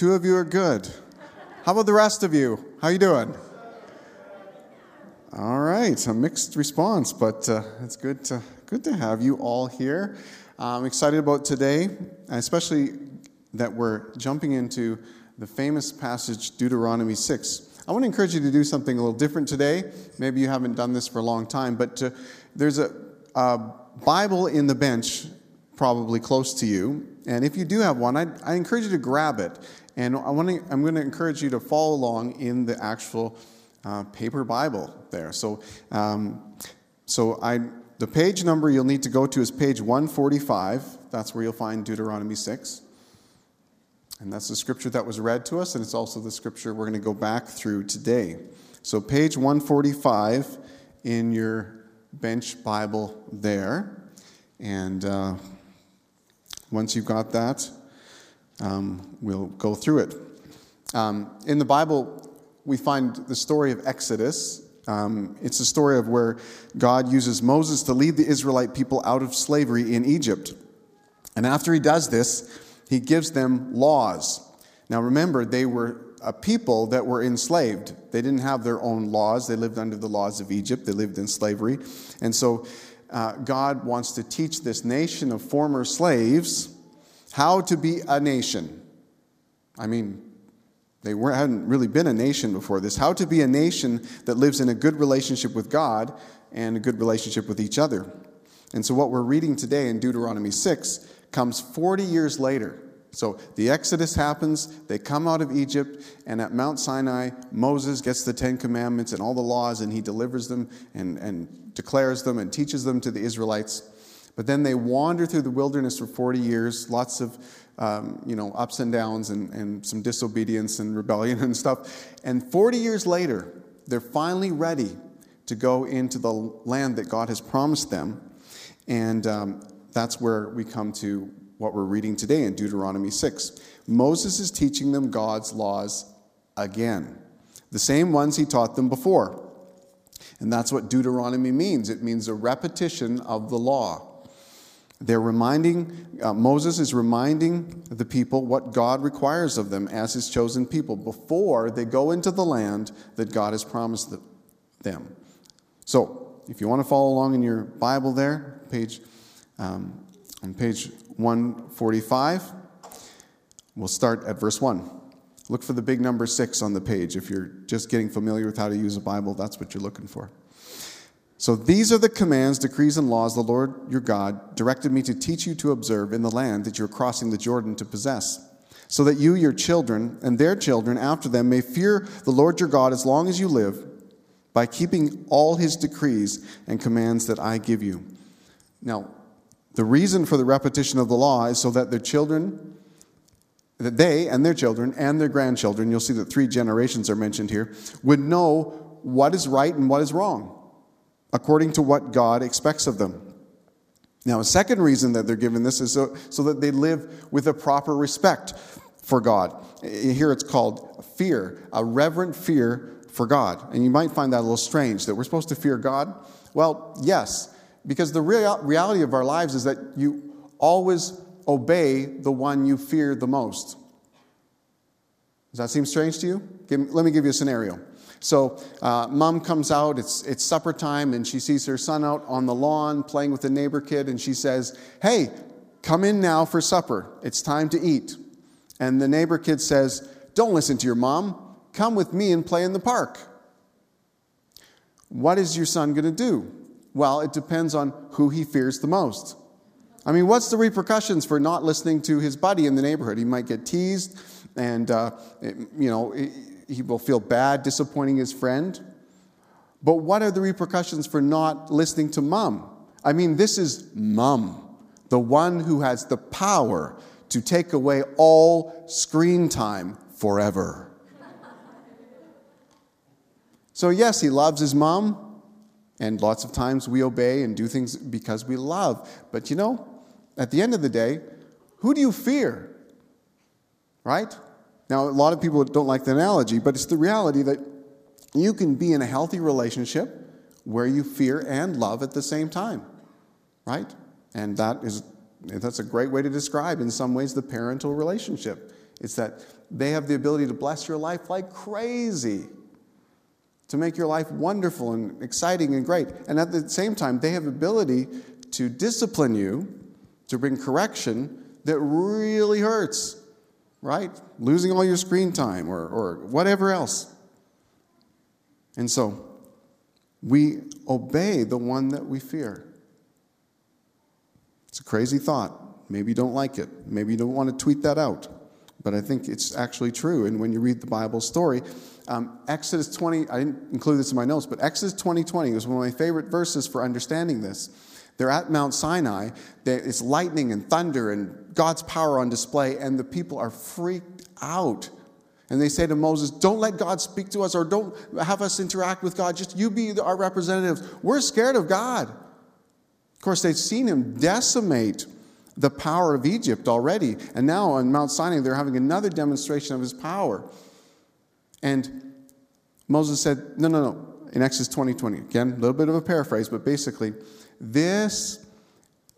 Two of you are good. How about the rest of you? How are you doing? All right, a mixed response, but uh, it's good to good to have you all here. I'm excited about today, especially that we're jumping into the famous passage Deuteronomy 6. I want to encourage you to do something a little different today. Maybe you haven't done this for a long time, but uh, there's a, a, Bible in the bench probably close to you. And if you do have one, I, I encourage you to grab it. And I want to, I'm going to encourage you to follow along in the actual uh, paper Bible there. So, um, so I, the page number you'll need to go to is page 145. That's where you'll find Deuteronomy 6. And that's the scripture that was read to us, and it's also the scripture we're going to go back through today. So, page 145 in your bench Bible there. And uh, once you've got that, um, we'll go through it. Um, in the Bible, we find the story of Exodus. Um, it's a story of where God uses Moses to lead the Israelite people out of slavery in Egypt. And after he does this, he gives them laws. Now remember, they were a people that were enslaved. They didn't have their own laws. They lived under the laws of Egypt. They lived in slavery. And so uh, God wants to teach this nation of former slaves how to be a nation. I mean, they weren't, hadn't really been a nation before this. How to be a nation that lives in a good relationship with God and a good relationship with each other. And so, what we're reading today in Deuteronomy 6 comes 40 years later. So the Exodus happens, they come out of Egypt, and at Mount Sinai, Moses gets the Ten Commandments and all the laws, and he delivers them and, and declares them and teaches them to the Israelites. But then they wander through the wilderness for 40 years, lots of um, you know, ups and downs and, and some disobedience and rebellion and stuff. And 40 years later, they're finally ready to go into the land that God has promised them. And um, that's where we come to what we're reading today in Deuteronomy 6. Moses is teaching them God's laws again, the same ones he taught them before. And that's what Deuteronomy means it means a repetition of the law. They're reminding, uh, Moses is reminding the people what God requires of them as his chosen people before they go into the land that God has promised them. So, if you want to follow along in your Bible there, page um, on page 145, we'll start at verse 1. Look for the big number 6 on the page. If you're just getting familiar with how to use a Bible, that's what you're looking for. So these are the commands, decrees, and laws the Lord your God directed me to teach you to observe in the land that you're crossing the Jordan to possess, so that you, your children, and their children after them may fear the Lord your God as long as you live, by keeping all his decrees and commands that I give you. Now, the reason for the repetition of the law is so that their children, that they and their children and their grandchildren, you'll see that three generations are mentioned here, would know what is right and what is wrong, according to what God expects of them. Now, a second reason that they're given this is so, so that they live with a proper respect for God. Here it's called fear, a reverent fear for God. And you might find that a little strange that we're supposed to fear God. Well, yes, because the real, reality of our lives is that you always obey the one you fear the most. Does that seem strange to you? Give, let me give you a scenario. So, uh, mom comes out, it's, it's supper time, and she sees her son out on the lawn playing with a neighbor kid, and she says, Hey, come in now for supper. It's time to eat. And the neighbor kid says, Don't listen to your mom. Come with me and play in the park. What is your son going to do? Well, it depends on who he fears the most. I mean, what's the repercussions for not listening to his buddy in the neighborhood? He might get teased, and uh, you know he will feel bad disappointing his friend. But what are the repercussions for not listening to mom? I mean, this is mom, the one who has the power to take away all screen time forever. so, yes, he loves his mom. And lots of times we obey and do things because we love. But you know, at the end of the day, who do you fear? Right? Now, a lot of people don't like the analogy, but it's the reality that you can be in a healthy relationship where you fear and love at the same time. Right? And that is that's a great way to describe in some ways the parental relationship It's that they have the ability to bless your life like crazy, to make your life wonderful and exciting and great. And at the same time, they have ability to discipline you, to bring correction that really hurts, right? Losing all your screen time or, or whatever else. And so, we obey the one that we fear. It's a crazy thought. Maybe you don't like it. Maybe you don't want to tweet that out. But I think it's actually true. And when you read the Bible story, um, Exodus 20, I didn't include this in my notes, but Exodus 20 20 is one of my favorite verses for understanding this. They're at Mount Sinai. It's lightning and thunder and God's power on display, and the people are freaked out. And they say to Moses, Don't let God speak to us or don't have us interact with God. Just you be our representatives. We're scared of God. Of course, they've seen him decimate the power of Egypt already. And now on Mount Sinai, they're having another demonstration of his power. And Moses said, No, no, no. In Exodus 20 20, again, a little bit of a paraphrase, but basically, this,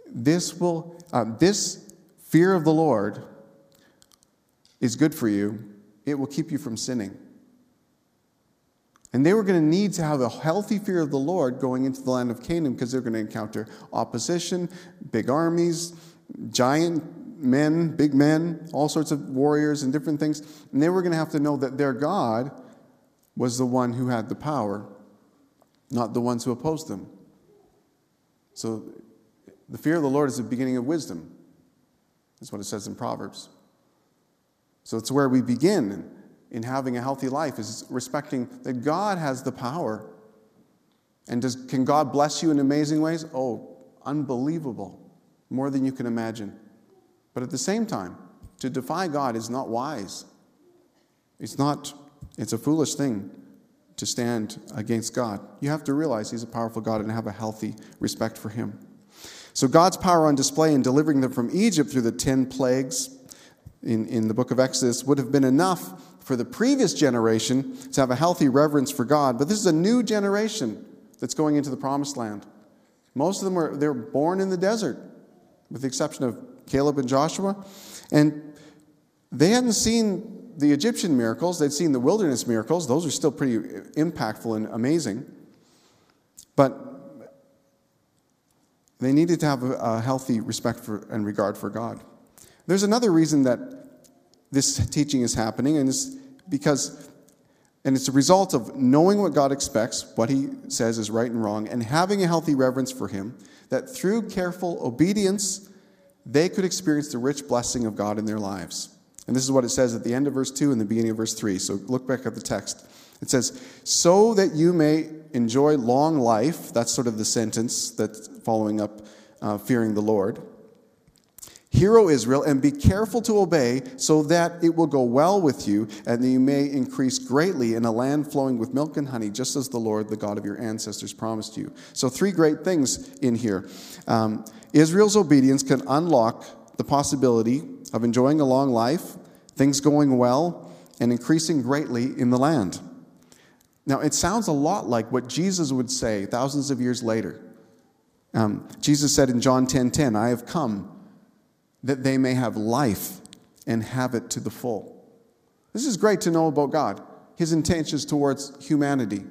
this will, uh, this fear of the Lord is good for you it will keep you from sinning. And they were going to need to have a healthy fear of the Lord going into the land of Canaan because they're going to encounter opposition, big armies, giant men, big men, all sorts of warriors and different things. And they were going to have to know that their God was the one who had the power, not the ones who opposed them. So the fear of the Lord is the beginning of wisdom. That's what it says in Proverbs. So it's where we begin in having a healthy life is respecting that God has the power. And does, can God bless you in amazing ways? Oh, unbelievable. More than you can imagine. But at the same time, to defy God is not wise. It's not, it's a foolish thing to stand against God. You have to realize He's a powerful God and have a healthy respect for Him. So God's power on display in delivering them from Egypt through the 10 plagues in, in the book of Exodus would have been enough for the previous generation to have a healthy reverence for God. But this is a new generation that's going into the promised land. Most of them were they were born in the desert, with the exception of Caleb and Joshua. And they hadn't seen the Egyptian miracles, they'd seen the wilderness miracles. Those are still pretty impactful and amazing. But they needed to have a, healthy respect for, and regard for God. There's another reason that this teaching is happening, and it's because, and it's a result of knowing what God expects, what He says is right and wrong, and having a healthy reverence for Him, that through careful obedience, they could experience the rich blessing of God in their lives. And this is what it says at the end of verse 2 and the beginning of verse 3. So look back at the text. It says, So that you may enjoy long life. That's sort of the sentence that's following up uh, fearing the Lord Hear, O Israel, and be careful to obey, so that it will go well with you, and that you may increase greatly in a land flowing with milk and honey, just as the Lord, the God of your ancestors, promised you. So, three great things in here. Um, Israel's obedience can unlock the possibility of enjoying a long life, things going well, and increasing greatly in the land. Now, it sounds a lot like what Jesus would say thousands of years later. Um, Jesus said in John 10:10, 10, 10, "I have come." that they may have life and have it to the full. This is great to know about God, His intentions towards humanity.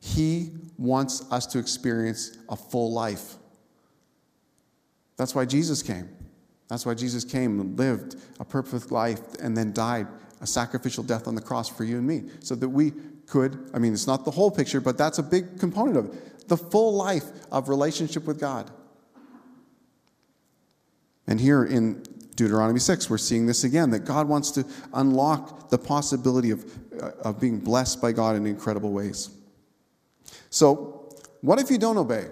He wants us to experience a full life. That's why Jesus came. That's why Jesus came and lived a perfect life and then died a sacrificial death on the cross for you and me, so that we could, I mean, it's not the whole picture, but that's a big component of it. The full life of relationship with God. And here in Deuteronomy 6, we're seeing this again that God wants to unlock the possibility of, uh, of being blessed by God in incredible ways. So, what if you don't obey?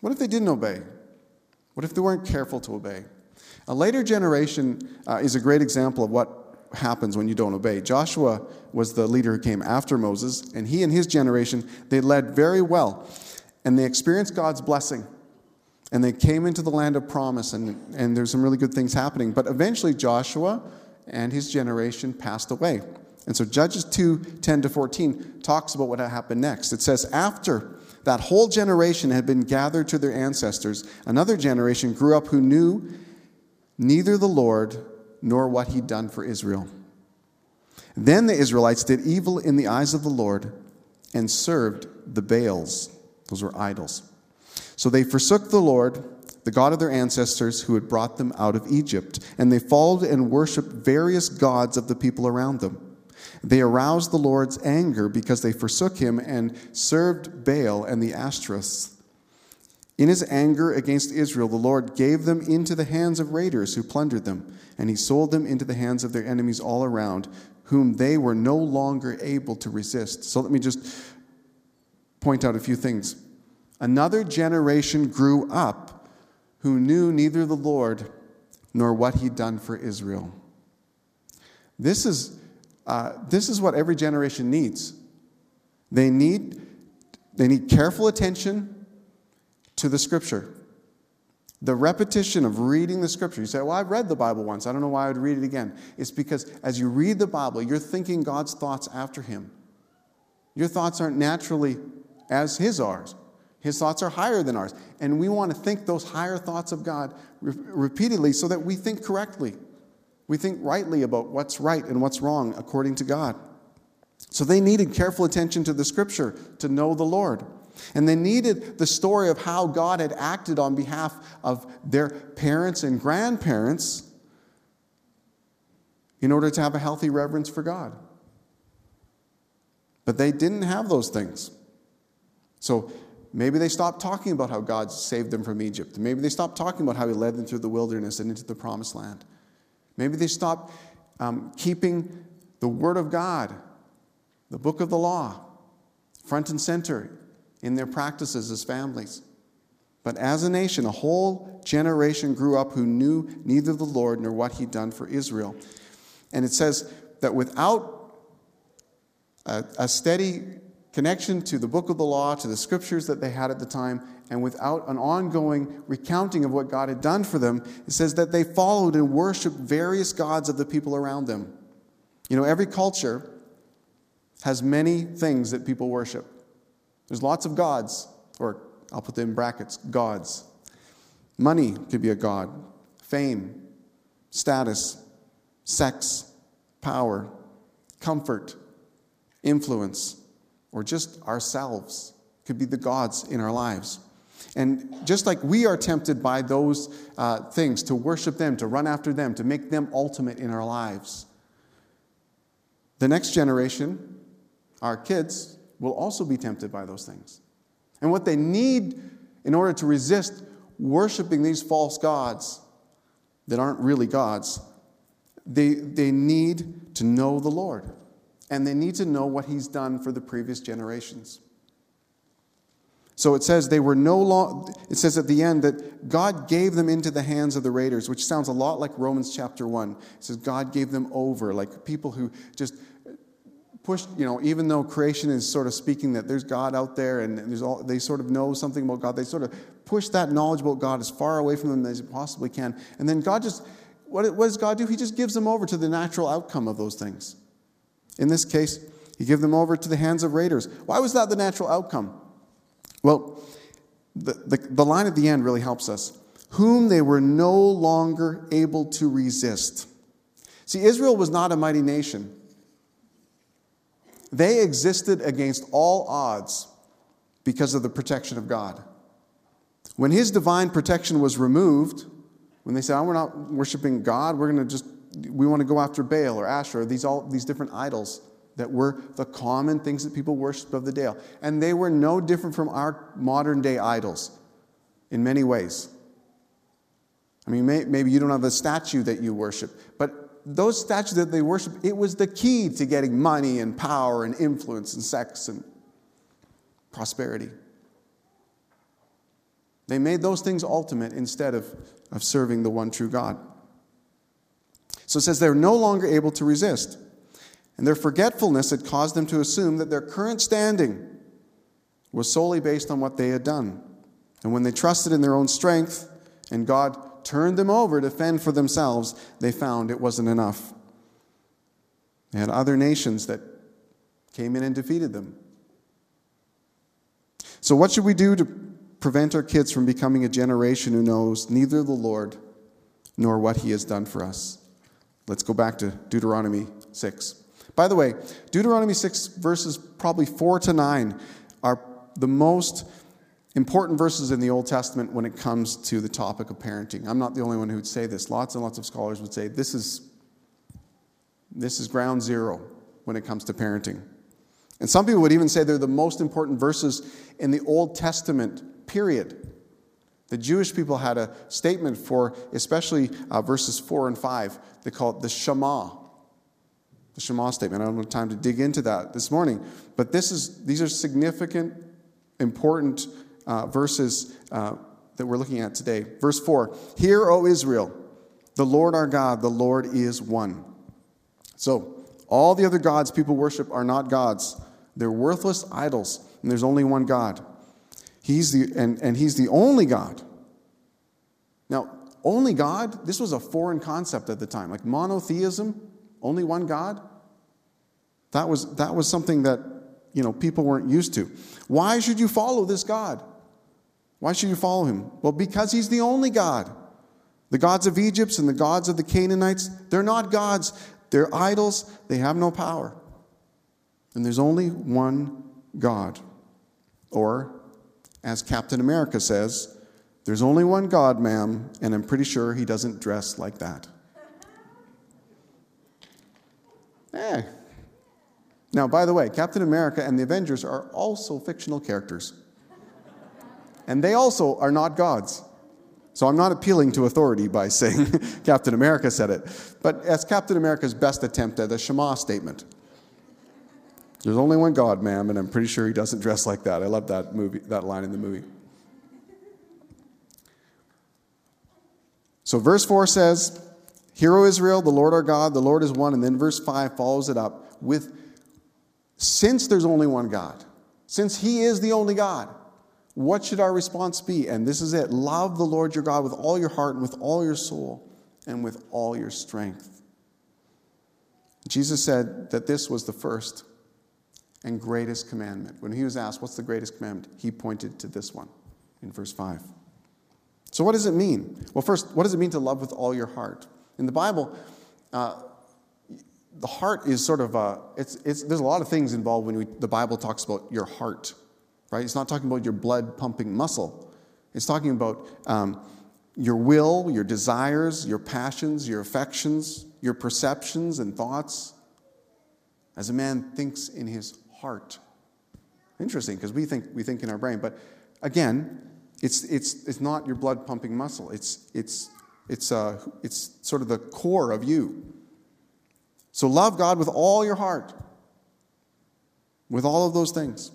What if they didn't obey? What if they weren't careful to obey? A later generation uh, is a great example of what happens when you don't obey. Joshua was the leader who came after Moses, and he and his generation, they led very well, and they experienced God's blessing. And they came into the land of promise, and, and there's some really good things happening. But eventually, Joshua and his generation passed away. And so, Judges 2 10 to 14 talks about what happened next. It says, After that whole generation had been gathered to their ancestors, another generation grew up who knew neither the Lord nor what he'd done for Israel. Then the Israelites did evil in the eyes of the Lord and served the Baals. Those were idols. So they forsook the Lord, the God of their ancestors who had brought them out of Egypt, and they followed and worshiped various gods of the people around them. They aroused the Lord's anger because they forsook him and served Baal and the Ashtoreths. In his anger against Israel, the Lord gave them into the hands of raiders who plundered them, and he sold them into the hands of their enemies all around, whom they were no longer able to resist. So let me just point out a few things. Another generation grew up who knew neither the Lord nor what he'd done for Israel. This is, uh, this is what every generation needs. They need, they need careful attention to the scripture. The repetition of reading the scripture. You say, Well, I've read the Bible once. I don't know why I would read it again. It's because as you read the Bible, you're thinking God's thoughts after Him. Your thoughts aren't naturally as His are. His thoughts are higher than ours. And we want to think those higher thoughts of God re- repeatedly so that we think correctly. We think rightly about what's right and what's wrong according to God. So they needed careful attention to the scripture to know the Lord. And they needed the story of how God had acted on behalf of their parents and grandparents in order to have a healthy reverence for God. But they didn't have those things. So maybe they stopped talking about how God saved them from Egypt. Maybe they stopped talking about how He led them through the wilderness and into the promised land. Maybe they stopped um, keeping the Word of God, the book of the law, front and center in their practices as families. But as a nation, a whole generation grew up who knew neither the Lord nor what he'd done for Israel. And it says that without a, a, steady connection to the book of the law, to the scriptures that they had at the time, and without an ongoing recounting of what God had done for them, it says that they followed and worshiped various gods of the people around them. You know, every culture has many things that people worship. There's lots of gods, or I'll put them in brackets gods. Money could be a god, fame, status, sex, power, comfort, influence, or just ourselves could be the gods in our lives. And just like we are tempted by those uh, things to worship them, to run after them, to make them ultimate in our lives, the next generation, our kids, will also be tempted by those things. And what they need in order to resist worshiping these false gods that aren't really gods, they, they need to know the Lord. And they need to know what He's done for the previous generations. So it says they were no long, it says at the end that God gave them into the hands of the raiders, which sounds a lot like Romans chapter 1. It says God gave them over, like people who just pushed, you know, even though creation is sort of speaking that there's God out there and there's all, they sort of know something about God, they sort of push that knowledge about God as far away from them as they possibly can. And then God just, what, what does God do? He just gives them over to the natural outcome of those things. In this case, he gave them over to the hands of raiders. Why was that the natural outcome? Well, the, the, the line at the end really helps us. Whom they were no longer able to resist. See, Israel was not a mighty nation. They existed against all odds because of the protection of God. When his divine protection was removed, when they said, oh, we're not worshiping God, we're going to just, we want to go after Baal or Asherah, these, all, these different idols that were the common things that people worshiped of the day. And they were no different from our modern day idols in many ways. I mean, may, maybe you don't have a statue that you worship, but those statues that they worship, it was the key to getting money and power and influence and sex and prosperity. They made those things ultimate instead of, of serving the one true God. So it says they're no longer able to resist. And their forgetfulness had caused them to assume that their current standing was solely based on what they had done. And when they trusted in their own strength and God turned them over to fend for themselves, they found it wasn't enough. They had other nations that came in and defeated them. So, what should we do to prevent our kids from becoming a generation who knows neither the Lord nor what He has done for us? Let's go back to Deuteronomy 6. By the way, Deuteronomy 6, verses probably 4 to 9, are the most important verses in the Old Testament when it comes to the topic of parenting. I'm not the only one who would say this. Lots and lots of scholars would say this is, this is ground zero when it comes to parenting. And some people would even say they're the most important verses in the Old Testament, period. The Jewish people had a statement for, especially uh, verses 4 and 5. They call it the Shema. The Shema statement. I don't have time to dig into that this morning. But this is, these are significant, important uh, verses uh, that we're looking at today. Verse 4 Hear, O Israel, the Lord our God, the Lord is one. So, all the other gods people worship are not gods, they're worthless idols, and there's only one God. He's the, and, and he's the only God. Now, only God, this was a foreign concept at the time. Like monotheism, only one God. That was, that was something that you know, people weren't used to. Why should you follow this God? Why should you follow him? Well, because he's the only God. The gods of Egypt and the gods of the Canaanites, they're not gods. They're idols. They have no power. And there's only one God. Or, as Captain America says, there's only one God, ma'am, and I'm pretty sure he doesn't dress like that. Eh. Now, by the way, Captain America and the Avengers are also fictional characters and they also are not gods. So I'm not appealing to authority by saying Captain America said it, but as Captain America's best attempt at a Shema statement. There's only one God, ma'am, and I'm pretty sure he doesn't dress like that. I love that movie, that line in the movie. So verse 4 says, Hear, O Israel, the Lord our God, the Lord is one. And then verse 5 follows it up with, Since there's only one God, since he is the only God, what should our response be? And this is it love the Lord your God with all your heart and with all your soul and with all your strength. Jesus said that this was the first and greatest commandment. When he was asked, What's the greatest commandment? he pointed to this one in verse 5. So, what does it mean? Well, first, what does it mean to love with all your heart? In the Bible, uh, the heart is sort of a, it's, it's, there's a lot of things involved when we, the Bible talks about your heart right? It's not talking about your blood pumping muscle. It's talking about um, your will, your desires, your passions, your affections, your perceptions and thoughts, as a man thinks in his heart. Interesting, because we think, we think in our brain. But again, it's, it's, it's not your blood pumping muscle, it's, it's, it's, uh, it's sort of the core of you. So love God with all your heart, with all of those things.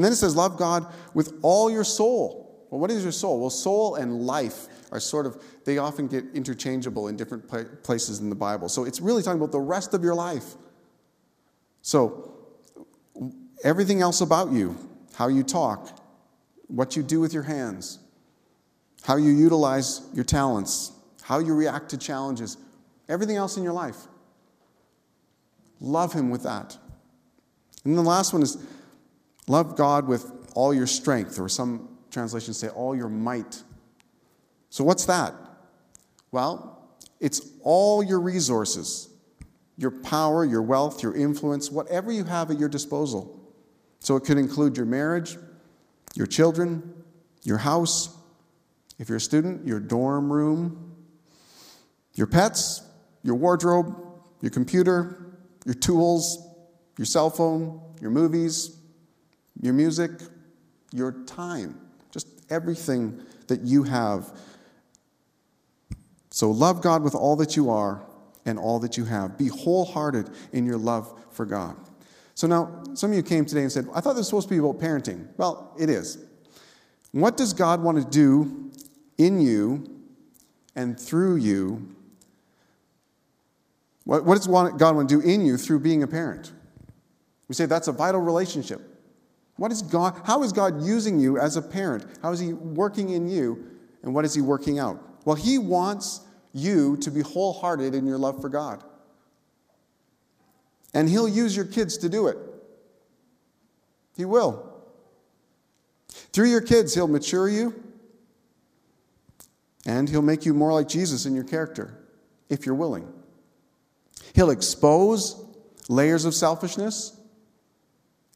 And then it says, Love God with all your soul. Well, what is your soul? Well, soul and life are sort of, they often get interchangeable in different places in the Bible. So it's really talking about the rest of your life. So, everything else about you, how you talk, what you do with your hands, how you utilize your talents, how you react to challenges, everything else in your life. Love Him with that. And the last one is Love God with all your strength, or some translations say all your might. So, what's that? Well, it's all your resources, your power, your wealth, your influence, whatever you have at your disposal. So, it could include your marriage, your children, your house, if you're a student, your dorm room, your pets, your wardrobe, your computer, your tools, your cell phone, your movies, your music, your time, just everything that you have. So love God with all that you are and all that you have. Be wholehearted in your love for God. So now, some of you came today and said, I thought this was supposed to be about parenting. Well, it is. What does God want to do in you and through you? What, what does God want to do in you through being a parent? We say that's a vital relationship. What is God, how is God using you as a parent? How is He working in you? And what is He working out? Well, He wants you to be wholehearted in your love for God. And He'll use your kids to do it. He will. Through your kids, He'll mature you and He'll make you more like Jesus in your character, if you're willing. He'll expose layers of selfishness,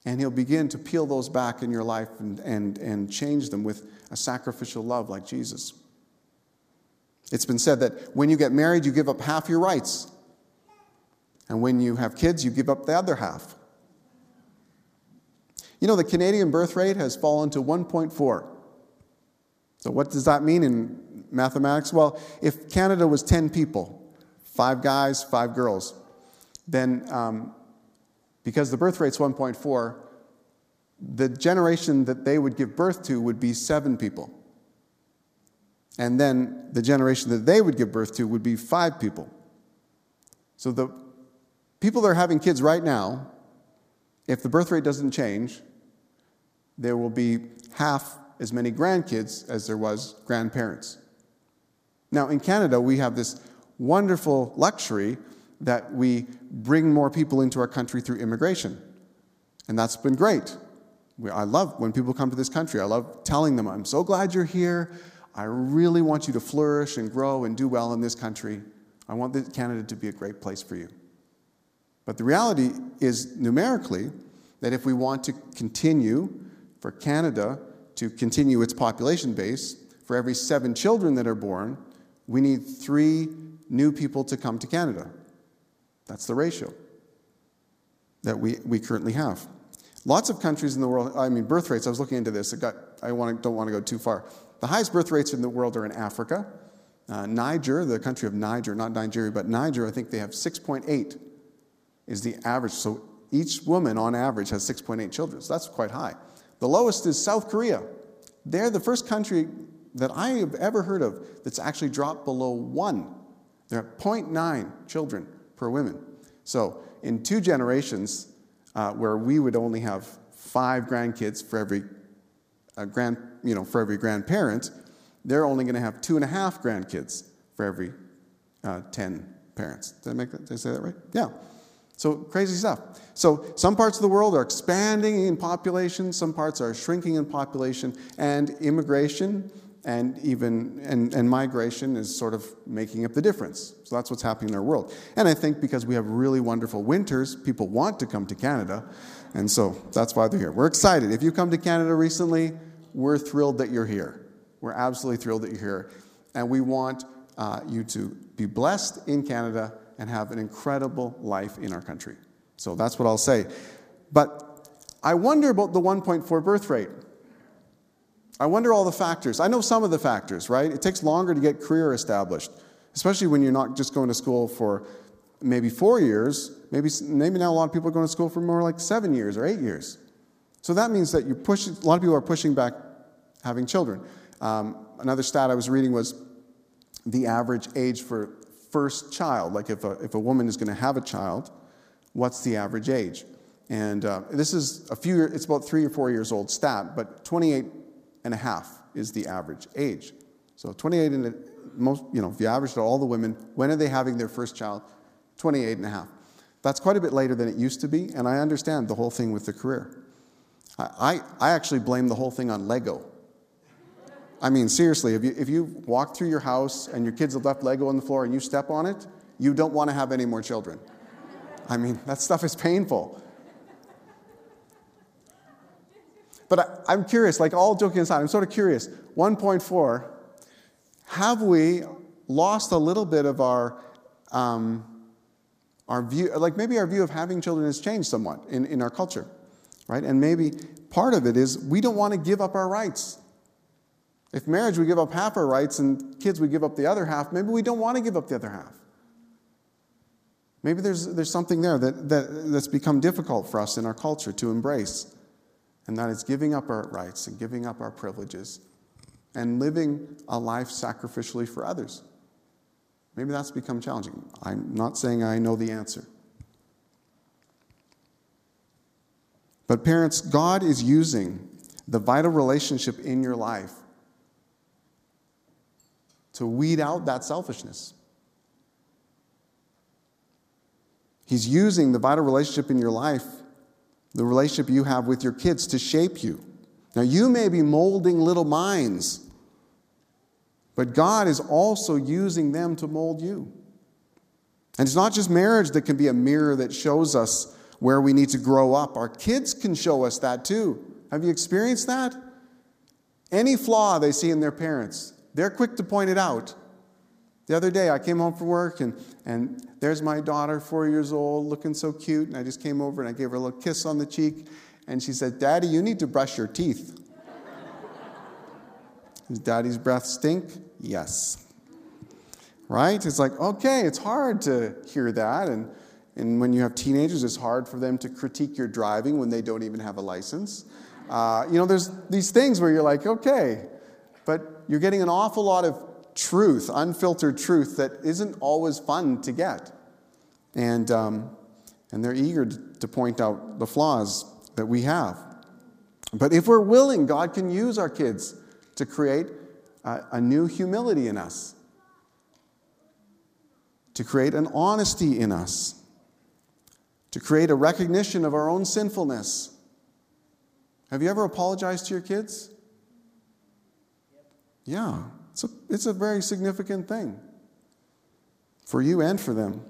and He'll begin to peel those back in your life and, and, and change them with a sacrificial love like Jesus. It's been said that when you get married, you give up half your rights. And when you have kids, you give up the other half. You know, the Canadian birth rate has fallen to 1.4. So, what does that mean in mathematics? Well, if Canada was 10 people, five guys, five girls, then um, because the birth rate's 1.4, the generation that they would give birth to would be seven people. And then the generation that they would give birth to would be five people. So the people that are having kids right now, if the birth rate doesn't change, there will be half as many grandkids as there was grandparents. Now, in Canada, we have this wonderful luxury that we bring more people into our country through immigration. And that's been great. I love when people come to this country. I love telling them, I'm so glad you're here. I really want you to flourish and grow and do well in this country. I want Canada to be a great place for you. But the reality is, numerically, that if we want to continue for Canada to continue its population base, for every seven children that are born, we need three new people to come to Canada. That's the ratio that we, we currently have. Lots of countries in the world, I mean, birth rates, I was looking into this, got, I want don't want to go too far. The highest birth rates in the world are in Africa. Uh, Niger, the country of Niger, not Nigeria, but Niger, I think they have 6.8 is the average. So each woman on average has 6.8 children. So that's quite high. The lowest is South Korea. They're the first country that I have ever heard of that's actually dropped below one. They're at 0.9 children per woman. So in two generations, uh, where we would only have five grandkids for every uh, grand, you know, for every grandparent, they're only going to have two and a half grandkids for every uh, 10 parents. Did I, make that, did I say that right? Yeah. So crazy stuff. So some parts of the world are expanding in population, some parts are shrinking in population, and immigration and even and, and migration is sort of making up the difference. So that's what's happening in our world. And I think because we have really wonderful winters, people want to come to Canada, and so that's why they're here. We're excited. If you come to Canada recently, we're thrilled that you're here. We're absolutely thrilled that you're here, and we want uh, you to be blessed in Canada and have an incredible life in our country. So that's what I'll say. But I wonder about the 1.4 birth rate. I wonder all the factors. I know some of the factors, right? It takes longer to get career established, especially when you're not just going to school for maybe four years. Maybe, maybe now a lot of people are going to school for more like seven years or eight years. So that means that you're pushing, a lot of people are pushing back having children. Um, another stat I was reading was the average age for first child, like if a, if a woman is going to have a child, what's the average age? And uh, this is a few, it's about three or four years old stat, but 28 and a half is the average age. So 28 and a, most, you know, if you average all the women, when are they having their first child? 28 and a half. That's quite a bit later than it used to be, and I understand the whole thing with the career. I, I, I actually blame the whole thing on Lego. I mean, seriously, if you, if you walk through your house and your kids have left Lego on the floor and you step on it, you don't want to have any more children. I mean, that stuff is painful. But I, am curious, like all joking aside, I'm sort of curious. 1.4, have we lost a little bit of our, um, our view, like maybe our view of having children has changed somewhat in, in our culture, right? And maybe part of it is we don't want to give up our rights. If marriage, we give up half our rights, and kids, we give up the other half, maybe we don't want to give up the other half. Maybe there's, there's something there that, that, that's become difficult for us in our culture to embrace, and that is giving up our rights and giving up our privileges and living a life sacrificially for others. Maybe that's become challenging. I'm not saying I know the answer. But, parents, God is using the vital relationship in your life to weed out that selfishness. He's using the vital relationship in your life, the relationship you have with your kids, to shape you. Now, you may be molding little minds, but God is also using them to mold you. And it's not just marriage that can be a mirror that shows us where we need to grow up. Our kids can show us that too. Have you experienced that? Any flaw they see in their parents, they're quick to point it out. The other day, I came home from work, and, and there's my daughter, four years old, looking so cute. And I just came over and I gave her a little kiss on the cheek. And she said, Daddy, you need to brush your teeth. Does daddy's breath stink? Yes. Right? It's like, okay, it's hard to hear that. And, and when you have teenagers, it's hard for them to critique your driving when they don't even have a license. Uh, you know, there's these things where you're like, okay, but you're getting an awful lot of truth, unfiltered truth that isn't always fun to get. And, um, and they're eager to point out the flaws that we have. But if we're willing, God can use our kids to create a, a new humility in us, to create an honesty in us, to create a recognition of our own sinfulness. Have you ever apologized to your kids? Yeah, it's a, it's a very significant thing for you and for them.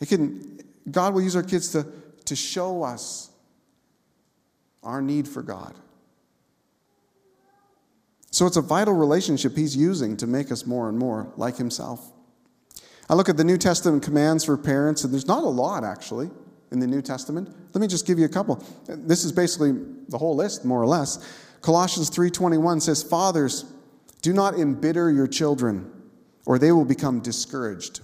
It can, God will use our kids to, to show us our need for God. So it's a vital relationship he's using to make us more and more like himself. I look at the New Testament commands for parents, and there's not a lot actually in the New Testament. Let me just give you a couple. This is basically the whole list, more or less. Colossians 3:21 says, "Fathers, do not embitter your children, or they will become discouraged."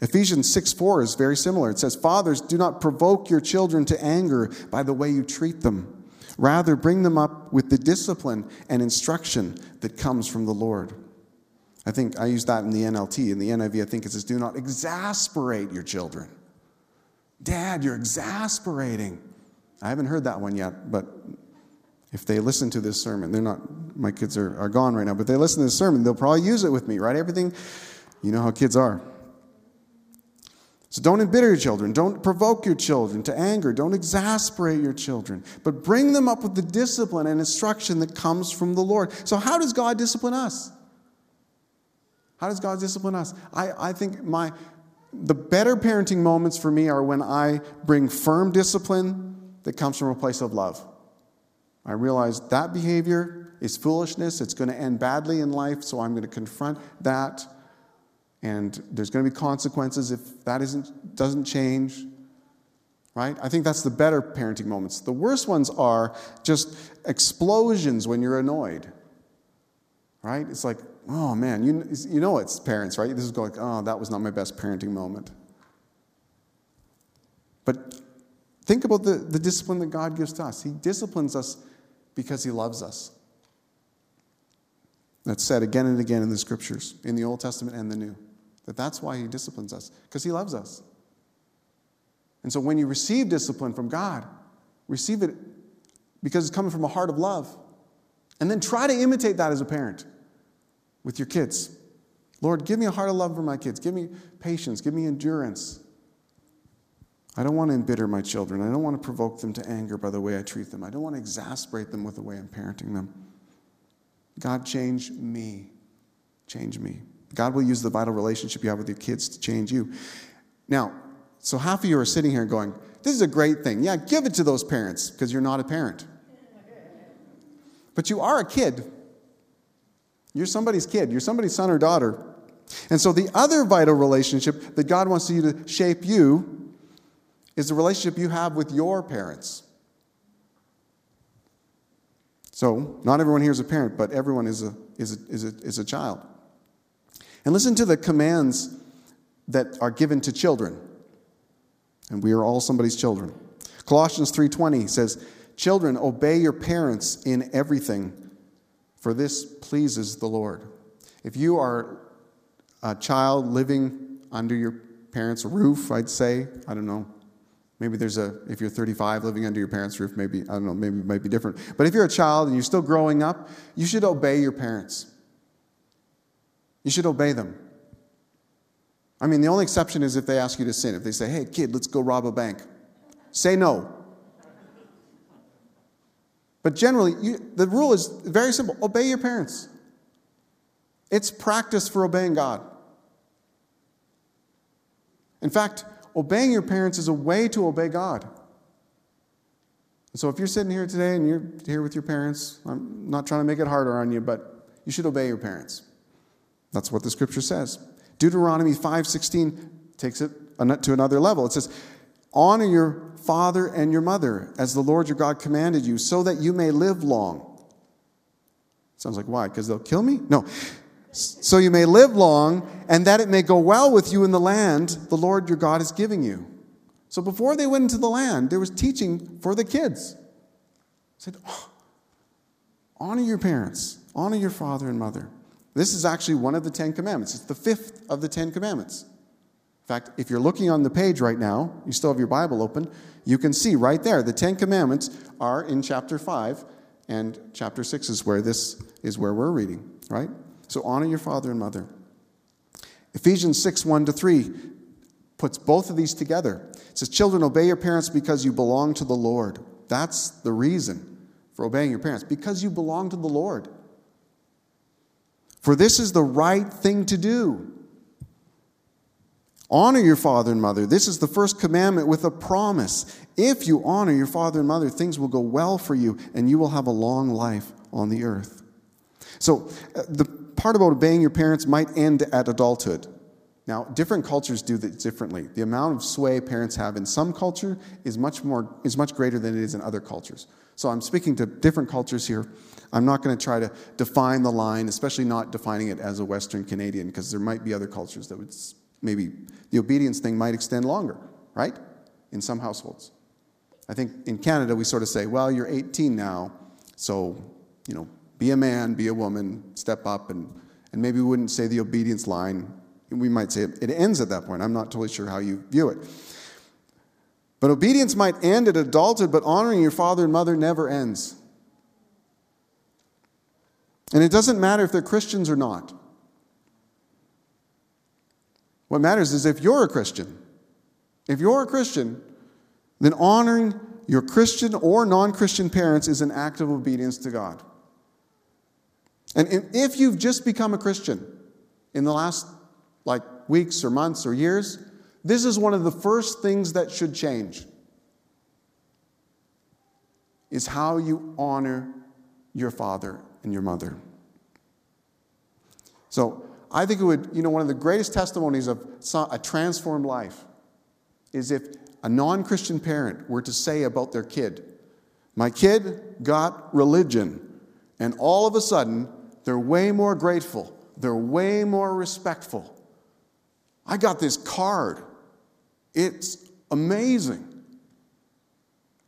Ephesians 6 4 is very similar. It says, Fathers, do not provoke your children to anger by the way you treat them. Rather, bring them up with the discipline and instruction that comes from the Lord. I think I use that in the NLT. In the NIV, I think it says, Do not exasperate your children. Dad, you're exasperating. I haven't heard that one yet, but if they listen to this sermon, they're not, my kids are, are gone right now, but they listen to this sermon, they'll probably use it with me, right? Everything, you know how kids are. So don't embitter your children. Don't provoke your children to anger. Don't exasperate your children. But bring them up with the discipline and instruction that comes from the Lord. So, how does God discipline us? How does God discipline us? I, I think my, the better parenting moments for me are when I bring firm discipline that comes from a place of love. I realize that behavior is foolishness. It's going to end badly in life, so I'm going to confront that and there's going to be consequences if that isn't, doesn't change. Right? I think that's the better parenting moments. The worst ones are just explosions when you're annoyed. Right? It's like, oh man, you, you know it's parents, right? This is going, oh, that was not my best parenting moment. But think about the, the discipline that God gives to us. He disciplines us because He loves us. That's said again and again in the scriptures, in the Old Testament and the New. That that's why he disciplines us, because he loves us. And so when you receive discipline from God, receive it because it's coming from a heart of love. And then try to imitate that as a parent with your kids. Lord, give me a heart of love for my kids. Give me patience. Give me endurance. I don't want to embitter my children. I don't want to provoke them to anger by the way I treat them. I don't want to exasperate them with the way I'm parenting them. God, change me. Change me. God will use the vital relationship you have with your kids to change you. Now, so half of you are sitting here going, This is a great thing. Yeah, give it to those parents because you're not a parent. But you are a kid. You're somebody's kid, you're somebody's son or daughter. And so the other vital relationship that God wants you to shape you is the relationship you have with your parents. So, not everyone here is a parent, but everyone is a, is a, is a, is a child. And listen to the commands that are given to children. And we are all somebody's children. Colossians 3:20 says, "Children, obey your parents in everything, for this pleases the Lord." If you are a child living under your parents' roof, I'd say, I don't know. Maybe there's a, if you're 35 living under your parents' roof, maybe, I don't know, maybe it might be different. But if you're a child and you're still growing up, you should obey your parents. You should obey them. I mean, the only exception is if they ask you to sin. If they say, hey, kid, let's go rob a bank, say no. But generally, you, the rule is very simple obey your parents. It's practice for obeying God. In fact, obeying your parents is a way to obey God. And so if you're sitting here today and you're here with your parents, I'm not trying to make it harder on you, but you should obey your parents. That's what the scripture says. Deuteronomy 5:16 takes it to another level. It says, "Honor your father and your mother as the Lord your God commanded you, so that you may live long." Sounds like why? Because they'll kill me? No. So you may live long and that it may go well with you in the land the Lord your God is giving you. So before they went into the land, there was teaching for the kids. Said, oh, honor your parents, honor your father and mother. This is actually one of the Ten Commandments. It's the fifth of the Ten Commandments. In fact, if you're looking on the page right now, you still have your Bible open, you can see right there the Ten Commandments are in chapter 5, and chapter 6 is where this is where we're reading, right? So honor your father and mother. Ephesians 6 1 to 3 puts both of these together. It says, Children, obey your parents because you belong to the Lord. That's the reason for obeying your parents, because you belong to the Lord. For this is the right thing to do. Honor your father and mother. This is the first commandment with a promise. If you honor your father and mother, things will go well for you and you will have a long life on the earth. So, uh, the part about obeying your parents might end at adulthood. Now, different cultures do this differently. The amount of sway parents have in some culture is much more is much greater than it is in other cultures. So I'm speaking to different cultures here. I'm not going to try to define the line, especially not defining it as a Western Canadian, because there might be other cultures that would maybe the obedience thing might extend longer, right? In some households. I think in Canada we sort of say, well, you're 18 now, so you know, be a man, be a woman, step up, and and maybe we wouldn't say the obedience line we might say it ends at that point. I'm not totally sure how you view it. But obedience might end at adulthood, but honoring your father and mother never ends. And it doesn't matter if they're Christians or not. What matters is if you're a Christian. If you're a Christian, then honoring your Christian or non Christian parents is an act of obedience to God. And if you've just become a Christian in the last like weeks or months or years, this is one of the first things that should change. Is how you honor your father and your mother. So, I think it would, you know, one of the greatest testimonies of a transformed life is if a non Christian parent were to say about their kid, My kid got religion, and all of a sudden, they're way more grateful, they're way more respectful, I got this card. It's amazing.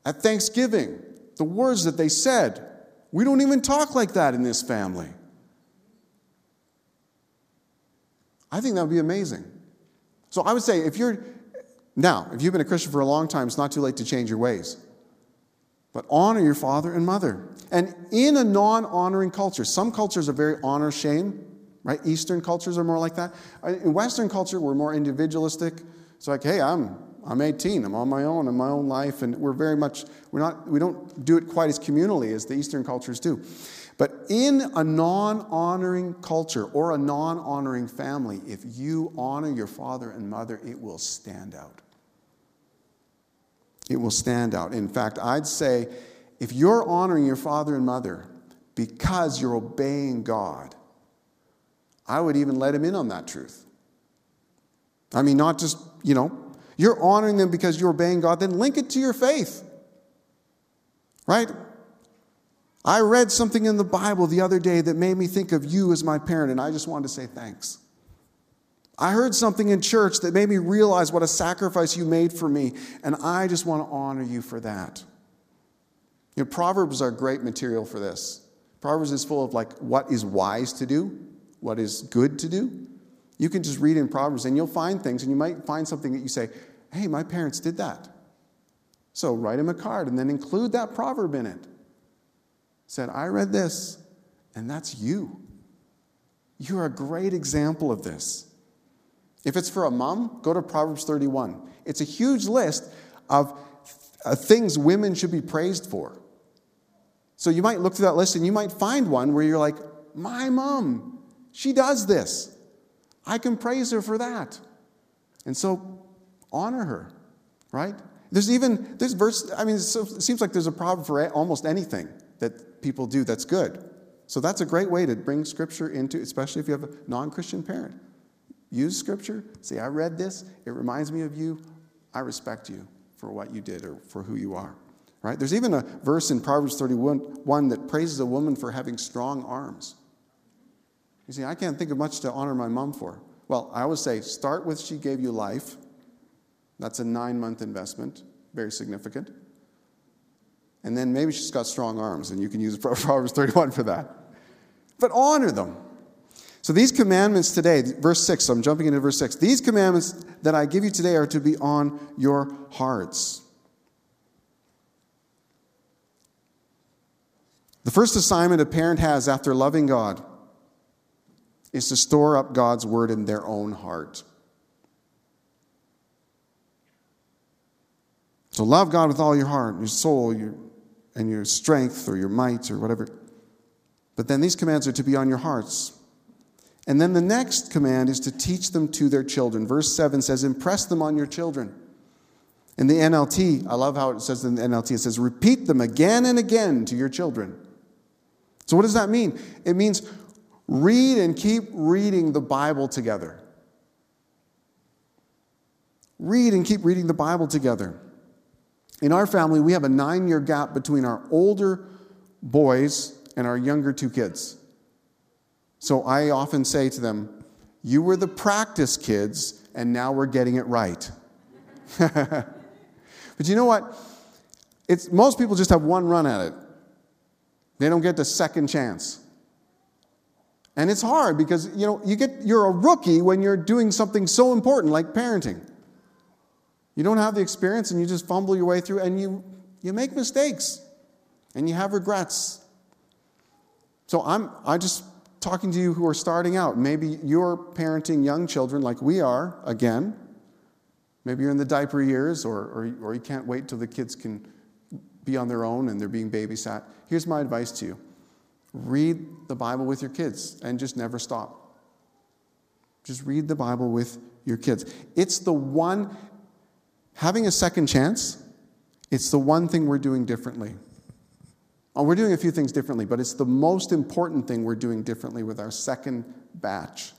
At Thanksgiving, the words that they said, we don't even talk like that in this family. I think that would be amazing. So I would say if you're, now, if you've been a Christian for a long time, it's not too late to change your ways. But honor your father and mother. And in a non honoring culture, some cultures are very honor shame right? Eastern cultures are more like that. Uh, in Western culture, we're more individualistic. It's like, hey, I'm I'm 18. I'm on my own in my own life, and we're very much we're not we don't do it quite as communally as the Eastern cultures do. But in a non-honoring culture or a non-honoring family, if you honor your father and mother, it will stand out. It will stand out. In fact, I'd say if you're honoring your father and mother because you're obeying God, I would even let him in on that truth. I mean, not just, you know, you're honoring them because you're obeying God, then link it to your faith. Right? I read something in the Bible the other day that made me think of you as my parent, and I just wanted to say thanks. I heard something in church that made me realize what a sacrifice you made for me, and I just want to honor you for that. You know, Proverbs are great material for this. Proverbs is full of like what is wise to do what is good to do. You can just read in Proverbs and you'll find things, and you might find something that you say, hey, my parents did that. So write them a card and then include that proverb in it. Said, I read this, and that's you. You're a great example of this. If it's for a mom, go to Proverbs 31. It's a huge list of uh, things women should be praised for. So you might look through that list and you might find one where you're like, my mom, she does this. I can praise her for that. And so honor her, right? There's even, there's verse, I mean, it seems like there's a proverb for almost anything that people do that's good. So that's a great way to bring Scripture into, especially if you have a non Christian parent. Use Scripture, say, I read this, it reminds me of you, I respect you for what you did or for who you are. Right? There's even a verse in Proverbs 31 one that praises a woman for having strong arms. You see, I can't think of much to honor my mom for. Well, I always say start with she gave you life. That's a nine month investment, very significant. And then maybe she's got strong arms, and you can use Proverbs 31 for that. But honor them. So these commandments today, verse 6, so I'm jumping into verse 6. These commandments that I give you today are to be on your hearts. The first assignment a parent has after loving God is to store up God's word in their own heart. So love God with all your heart, your soul, your, and your strength, or your might, or whatever. But then these commands are to be on your hearts. And then the next command is to teach them to their children. Verse 7 says, Impress them on your children. In the NLT, I love how it says in the NLT, it says, Repeat them again and again to your children. So, what does that mean? It means read and keep reading the Bible together. Read and keep reading the Bible together. In our family, we have a nine year gap between our older boys and our younger two kids. So I often say to them, You were the practice kids, and now we're getting it right. but you know what? It's, most people just have one run at it. They don't get the second chance. And it's hard because you know you get you're a rookie when you're doing something so important like parenting. You don't have the experience and you just fumble your way through and you you make mistakes and you have regrets. So I'm I just talking to you who are starting out. Maybe you're parenting young children like we are again. Maybe you're in the diaper years or, or, or you can't wait till the kids can be on their own and they're being babysat. Here's my advice to you read the Bible with your kids and just never stop. Just read the Bible with your kids. It's the one, having a second chance, it's the one thing we're doing differently. Oh, we're doing a few things differently, but it's the most important thing we're doing differently with our second batch.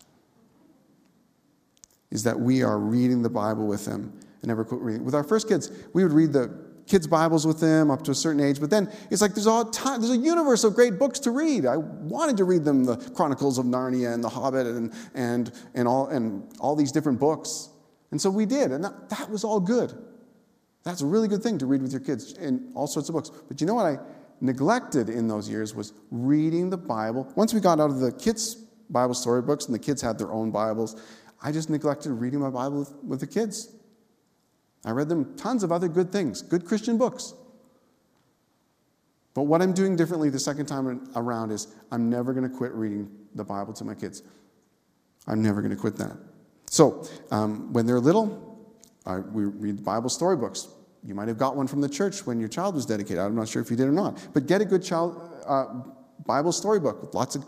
Is that we are reading the Bible with them and never quit reading. With our first kids, we would read the kids' Bibles with them up to a certain age. But then it's like there's all time, there's a universe of great books to read. I wanted to read them, the Chronicles of Narnia and The Hobbit and, and, and, all, and all these different books. And so we did, and that, that was all good. That's a really good thing to read with your kids in all sorts of books. But you know what I neglected in those years was reading the Bible. Once we got out of the kids' Bible storybooks and the kids had their own Bibles, I just neglected reading my Bible with, with the kids. I read them tons of other good things, good Christian books. But what I'm doing differently the second time around is I'm never going to quit reading the Bible to my kids. I'm never going to quit that. So, um, when they're little, I, we read Bible storybooks. You might have got one from the church when your child was dedicated. I'm not sure if you did or not. But get a good child uh, Bible storybook with lots of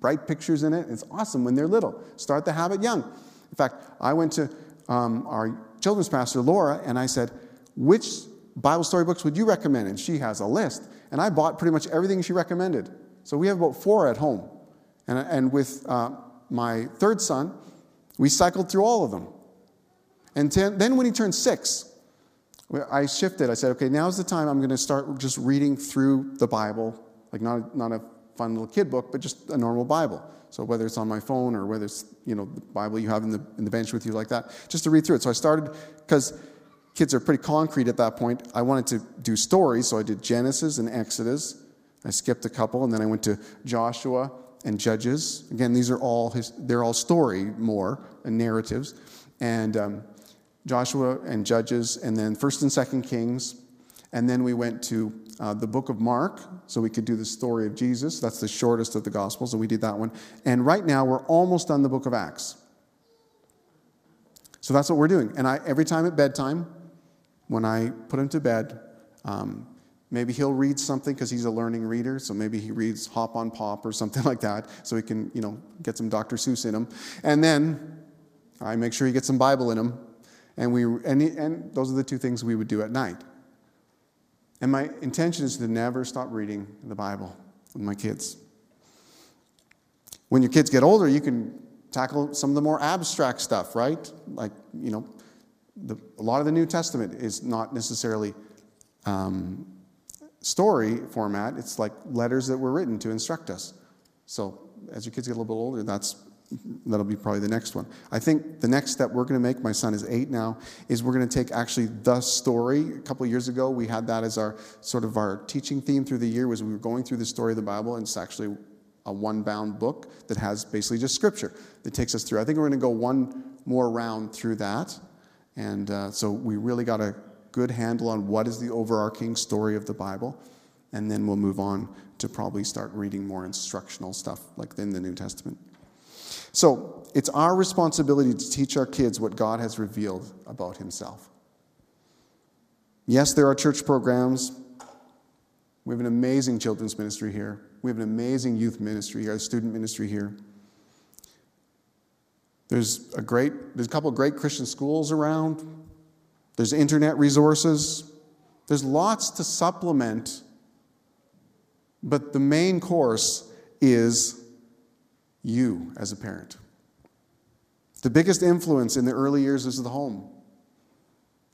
bright pictures in it. It's awesome when they're little. Start the habit young. In fact, I went to um, our children's pastor, Laura, and I said, Which Bible storybooks would you recommend? And she has a list. And I bought pretty much everything she recommended. So we have about four at home. And, and with uh, my third son, we cycled through all of them. And ten, then when he turned six, I shifted. I said, okay, now's the time I'm going to start just reading through the Bible, like not, not a fun little kid book, but just a normal Bible. So whether it's on my phone or whether it's you know the Bible you have in the in the bench with you like that, just to read through it. So I started because kids are pretty concrete at that point. I wanted to do stories, so I did Genesis and Exodus. I skipped a couple, and then I went to Joshua and Judges. Again, these are all his, they're all story more and narratives, and um, Joshua and Judges, and then First and Second Kings, and then we went to uh, the book of Mark, so we could do the story of Jesus. That's the shortest of the Gospels, and we did that one. And right now, we're almost done the book of Acts. So that's what we're doing. And I, every time at bedtime, when I put him to bed, um, maybe he'll read something because he's a learning reader. So maybe he reads Hop on Pop or something like that, so he can, you know, get some Dr. Seuss in him. And then I make sure he gets some Bible in him. And, we, and, and those are the two things we would do at night. And my intention is to never stop reading the Bible with my kids. When your kids get older, you can tackle some of the more abstract stuff, right? Like, you know, the, a lot of the New Testament is not necessarily um, story format, it's like letters that were written to instruct us. So as your kids get a little bit older, that's that'll be probably the next one. I think the next step we're going to make, my son is eight now, is we're going to take actually the story. A couple years ago, we had that as our sort of our teaching theme through the year was we were going through the story of the Bible, and it's actually a one-bound book that has basically just scripture that takes us through. I think we're going to go one more round through that, and uh, so we really got a good handle on what is the overarching story of the Bible, and then we'll move on to probably start reading more instructional stuff like in the New Testament. So it's our responsibility to teach our kids what God has revealed about Himself. Yes, there are church programs. We have an amazing children's ministry here. We have an amazing youth ministry here, a student ministry here. There's a great, there's a couple of great Christian schools around. There's internet resources. There's lots to supplement, but the main course is you as a parent. The biggest influence in the early years is the home.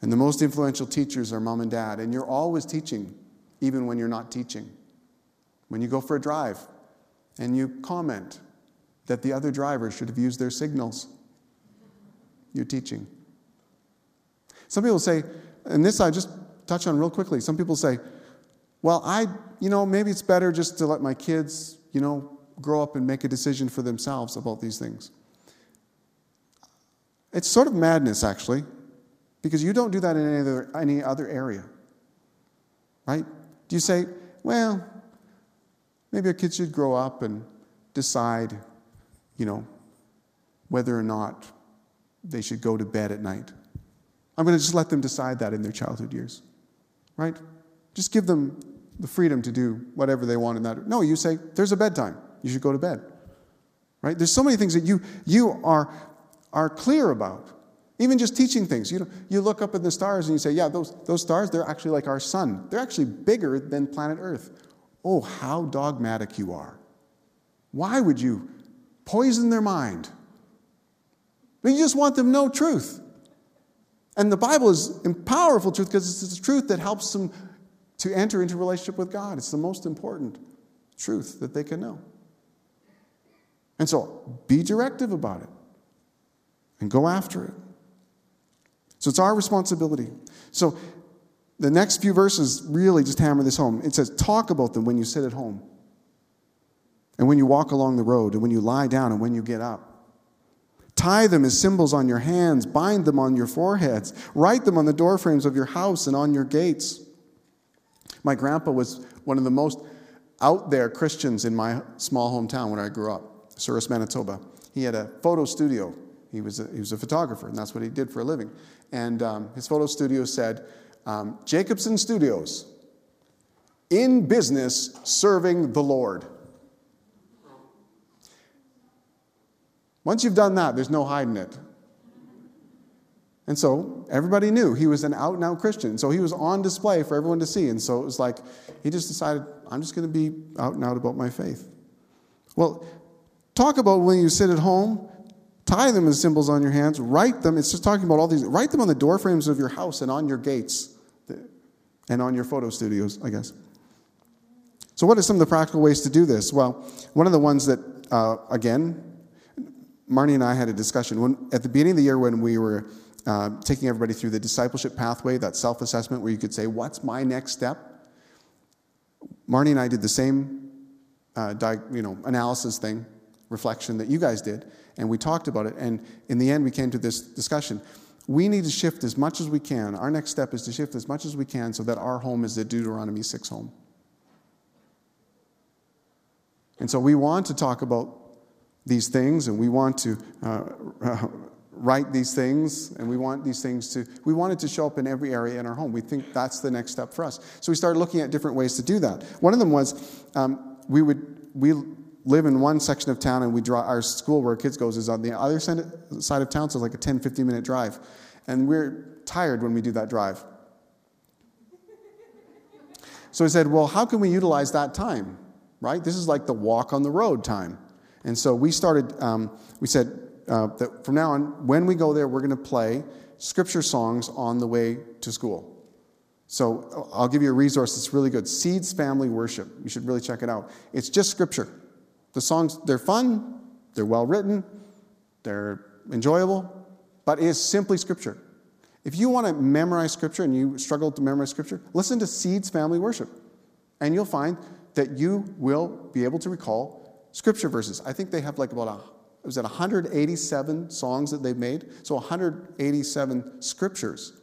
And the most influential teachers are mom and dad. And you're always teaching, even when you're not teaching. When you go for a drive and you comment that the other driver should have used their signals, you're teaching. Some people say, and this I just touch on real quickly. Some people say, well, I, you know, maybe it's better just to let my kids, you know, grow up and make a decision for themselves about these things. It's sort of madness, actually, because you don't do that in any other, any other area. Right? Do you say, well, maybe a kid should grow up and decide, you know, whether or not they should go to bed at night? I'm going to just let them decide that in their childhood years, right? Just give them the freedom to do whatever they want in that. No, you say, there's a bedtime. You should go to bed, right? There's so many things that you, you are, are clear about. Even just teaching things. You, you look up at the stars and you say, yeah, those, those stars, they're actually like our sun. They're actually bigger than planet Earth. Oh, how dogmatic you are. Why would you poison their mind? You just want them to know truth. And the Bible is powerful truth because it's the truth that helps them to enter into relationship with God. It's the most important truth that they can know. And so be directive about it and go after it. So it's our responsibility. So the next few verses really just hammer this home. It says, Talk about them when you sit at home, and when you walk along the road, and when you lie down, and when you get up. Tie them as symbols on your hands, bind them on your foreheads, write them on the doorframes of your house and on your gates. My grandpa was one of the most out there Christians in my small hometown when I grew up, Souris, Manitoba. He had a photo studio. He was a, he was a photographer, and that's what he did for a living. And um, his photo studio said, um, Jacobson Studios, in business serving the Lord. Once you've done that, there's no hiding it. And so everybody knew he was an out and out Christian. So he was on display for everyone to see. And so it was like, he just decided, I'm just going to be out and out about my faith. Well, talk about when you sit at home, tie them as symbols on your hands, write them. It's just talking about all these. Write them on the door frames of your house and on your gates and on your photo studios, I guess. So, what are some of the practical ways to do this? Well, one of the ones that, uh, again, Marnie and I had a discussion when, at the beginning of the year when we were uh, taking everybody through the discipleship pathway, that self assessment where you could say, What's my next step? Marnie and I did the same uh, di- you know, analysis thing, reflection that you guys did, and we talked about it. And in the end, we came to this discussion. We need to shift as much as we can. Our next step is to shift as much as we can so that our home is the Deuteronomy 6 home. And so we want to talk about these things and we want to uh, uh, write these things and we want these things to we want it to show up in every area in our home we think that's the next step for us so we started looking at different ways to do that one of them was um, we would we live in one section of town and we draw our school where our kids goes is on the other side of town so it's like a 10 15 minute drive And we're tired when we do that drive. So he said, Well, how can we utilize that time? Right? This is like the walk on the road time. And so we started, um, we said uh, that from now on, when we go there, we're going to play scripture songs on the way to school. So I'll give you a resource that's really good Seeds Family Worship. You should really check it out. It's just scripture. The songs, they're fun, they're well written, they're enjoyable, but it is simply scripture. If you want to memorize scripture and you struggle to memorize scripture, listen to Seeds Family Worship. And you'll find that you will be able to recall scripture verses. I think they have like about a was it 187 songs that they've made? So 187 scriptures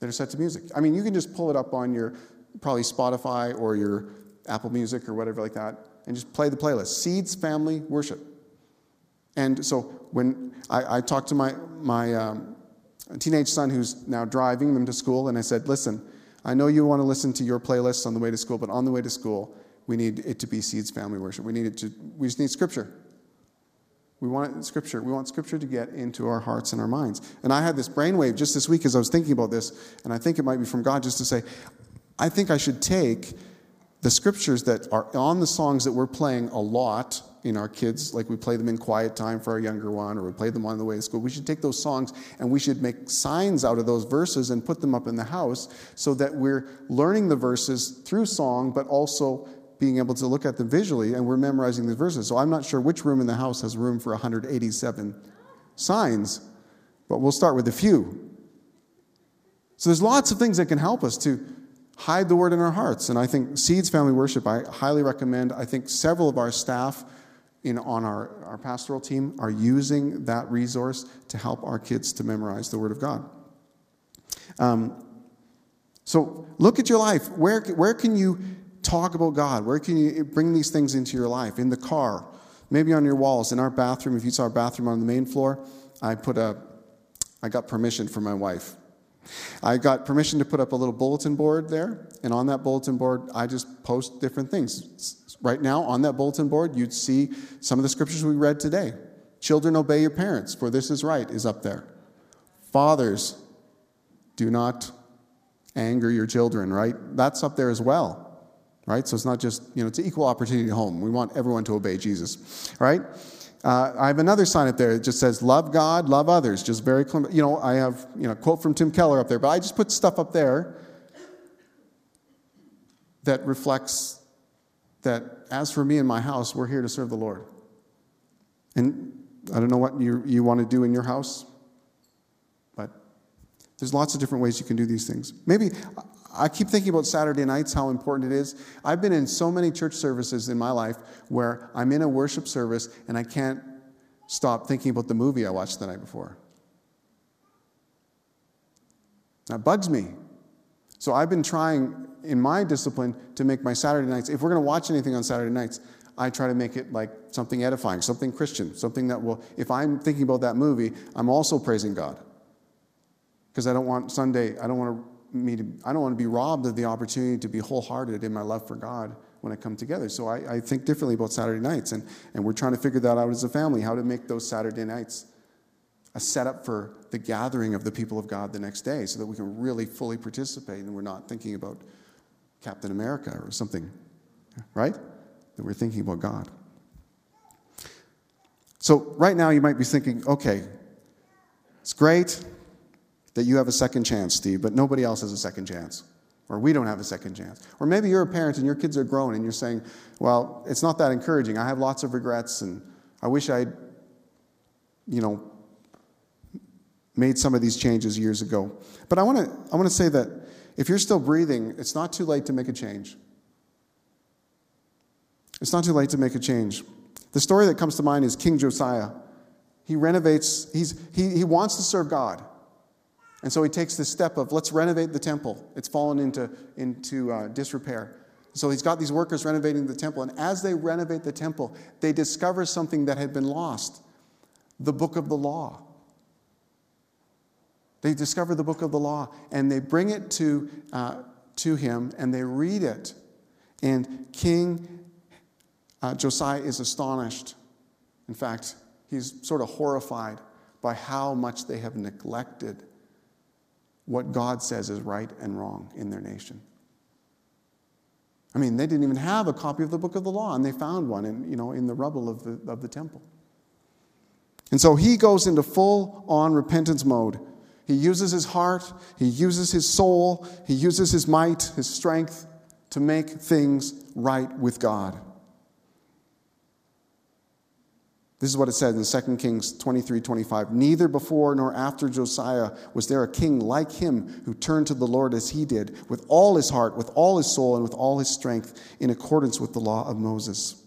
that are set to music. I mean, you can just pull it up on your probably Spotify or your Apple Music or whatever like that and just play the playlist. Seeds Family Worship. And so when I, I talked to my, my um, teenage son who's now driving them to school, and I said, listen, I know you want to listen to your playlists on the way to school, but on the way to school, we need it to be Seeds Family Worship. We need it to, we just need scripture. We want scripture. We want scripture to get into our hearts and our minds. And I had this brainwave just this week as I was thinking about this, and I think it might be from God just to say, I think I should take the scriptures that are on the songs that we're playing a lot in our kids, like we play them in quiet time for our younger one, or we play them on the way to school. We should take those songs and we should make signs out of those verses and put them up in the house so that we're learning the verses through song, but also being able to look at them visually and we're memorizing the verses. So I'm not sure which room in the house has room for 187 signs, but we'll start with a few. So there's lots of things that can help us to hide the word in our hearts. And I think Seeds Family Worship, I highly recommend. I think several of our staff in, on our, our pastoral team are using that resource to help our kids to memorize the Word of God. Um, so look at your life. Where, where can you talk about God? Where can you bring these things into your life? In the car, maybe on your walls, in our bathroom. If you saw our bathroom on the main floor, I put a, I got permission from my wife. I got permission to put up a little bulletin board there, and on that bulletin board, I just post different things. Right now, on that bulletin board, you'd see some of the scriptures we read today. Children, obey your parents, for this is right, is up there. Fathers, do not anger your children, right? That's up there as well right? So it's not just, you know, it's an equal opportunity at home. We want everyone to obey Jesus, right? Uh, I have another sign up there that just says, love God, love others. Just very, you know, I have, you know, a quote from Tim Keller up there, but I just put stuff up there that reflects that as for me and my house, we're here to serve the Lord. And I don't know what you, you want to do in your house, but there's lots of different ways you can do these things. Maybe I keep thinking about Saturday nights, how important it is. I've been in so many church services in my life where I'm in a worship service and I can't stop thinking about the movie I watched the night before. That bugs me. So I've been trying in my discipline to make my Saturday nights, if we're going to watch anything on Saturday nights, I try to make it like something edifying, something Christian, something that will, if I'm thinking about that movie, I'm also praising God. Because I don't want Sunday, I don't want to me to, I don't want to be robbed of the opportunity to be wholehearted in my love for God when I come together. So I, I, think differently about Saturday nights, and, and we're trying to figure that out as a family, how to make those Saturday nights a setup for the gathering of the people of God the next day so that we can really fully participate and we're not thinking about Captain America or something, right? That we're thinking about God. So right now you might be thinking, okay, it's great that you have a second chance, Steve, but nobody else has a second chance. Or we don't have a second chance. Or maybe you're a parent and your kids are grown and you're saying, well, it's not that encouraging. I have lots of regrets and I wish I'd, you know, made some of these changes years ago. But I want to I want to say that if you're still breathing, it's not too late to make a change. It's not too late to make a change. The story that comes to mind is King Josiah. He renovates, he's, he, he wants to serve God. And so he takes this step of let's renovate the temple. It's fallen into, into uh, disrepair. So he's got these workers renovating the temple. And as they renovate the temple, they discover something that had been lost the book of the law. They discover the book of the law and they bring it to, uh, to him and they read it. And King uh, Josiah is astonished. In fact, he's sort of horrified by how much they have neglected what God says is right and wrong in their nation. I mean, they didn't even have a copy of the book of the law, and they found one in, you know, in the rubble of the, of the temple. And so he goes into full on repentance mode. He uses his heart, he uses his soul, he uses his might, his strength to make things right with God. This is what it said in 2 Kings 23 25. Neither before nor after Josiah was there a king like him who turned to the Lord as he did, with all his heart, with all his soul, and with all his strength, in accordance with the law of Moses.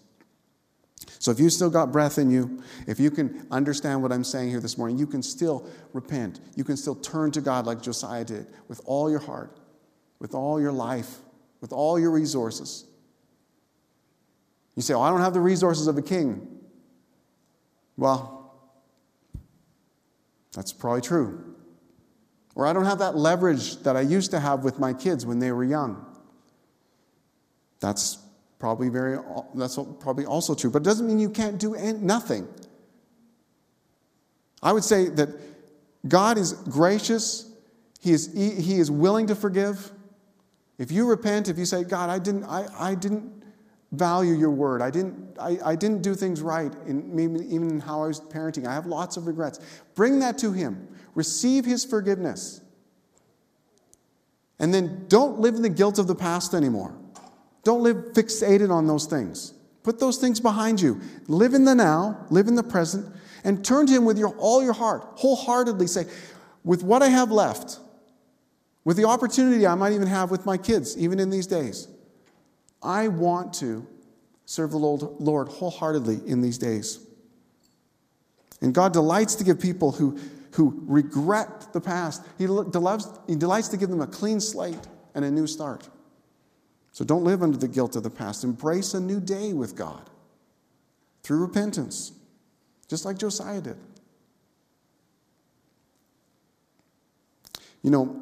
So if you still got breath in you, if you can understand what I'm saying here this morning, you can still repent. You can still turn to God like Josiah did, with all your heart, with all your life, with all your resources. You say, Oh, I don't have the resources of a king. Well, that's probably true. Or I don't have that leverage that I used to have with my kids when they were young. That's probably very that's probably also true, but it doesn't mean you can't do nothing. I would say that God is gracious. He is, he is willing to forgive. If you repent, if you say, God, I didn't, I, I didn't value your word. I didn't, I, I didn't do things right, in, even in how I was parenting. I have lots of regrets. Bring that to Him. Receive His forgiveness. And then don't live in the guilt of the past anymore. Don't live fixated on those things. Put those things behind you. Live in the now, live in the present, and turn to Him with your, all your heart, wholeheartedly say, with what I have left, with the opportunity I might even have with my kids, even in these days, I want to serve the Lord wholeheartedly in these days. And God delights to give people who, who regret the past, he delights, he delights to give them a clean slate and a new start. So don't live under the guilt of the past. Embrace a new day with God through repentance, just like Josiah did. You know,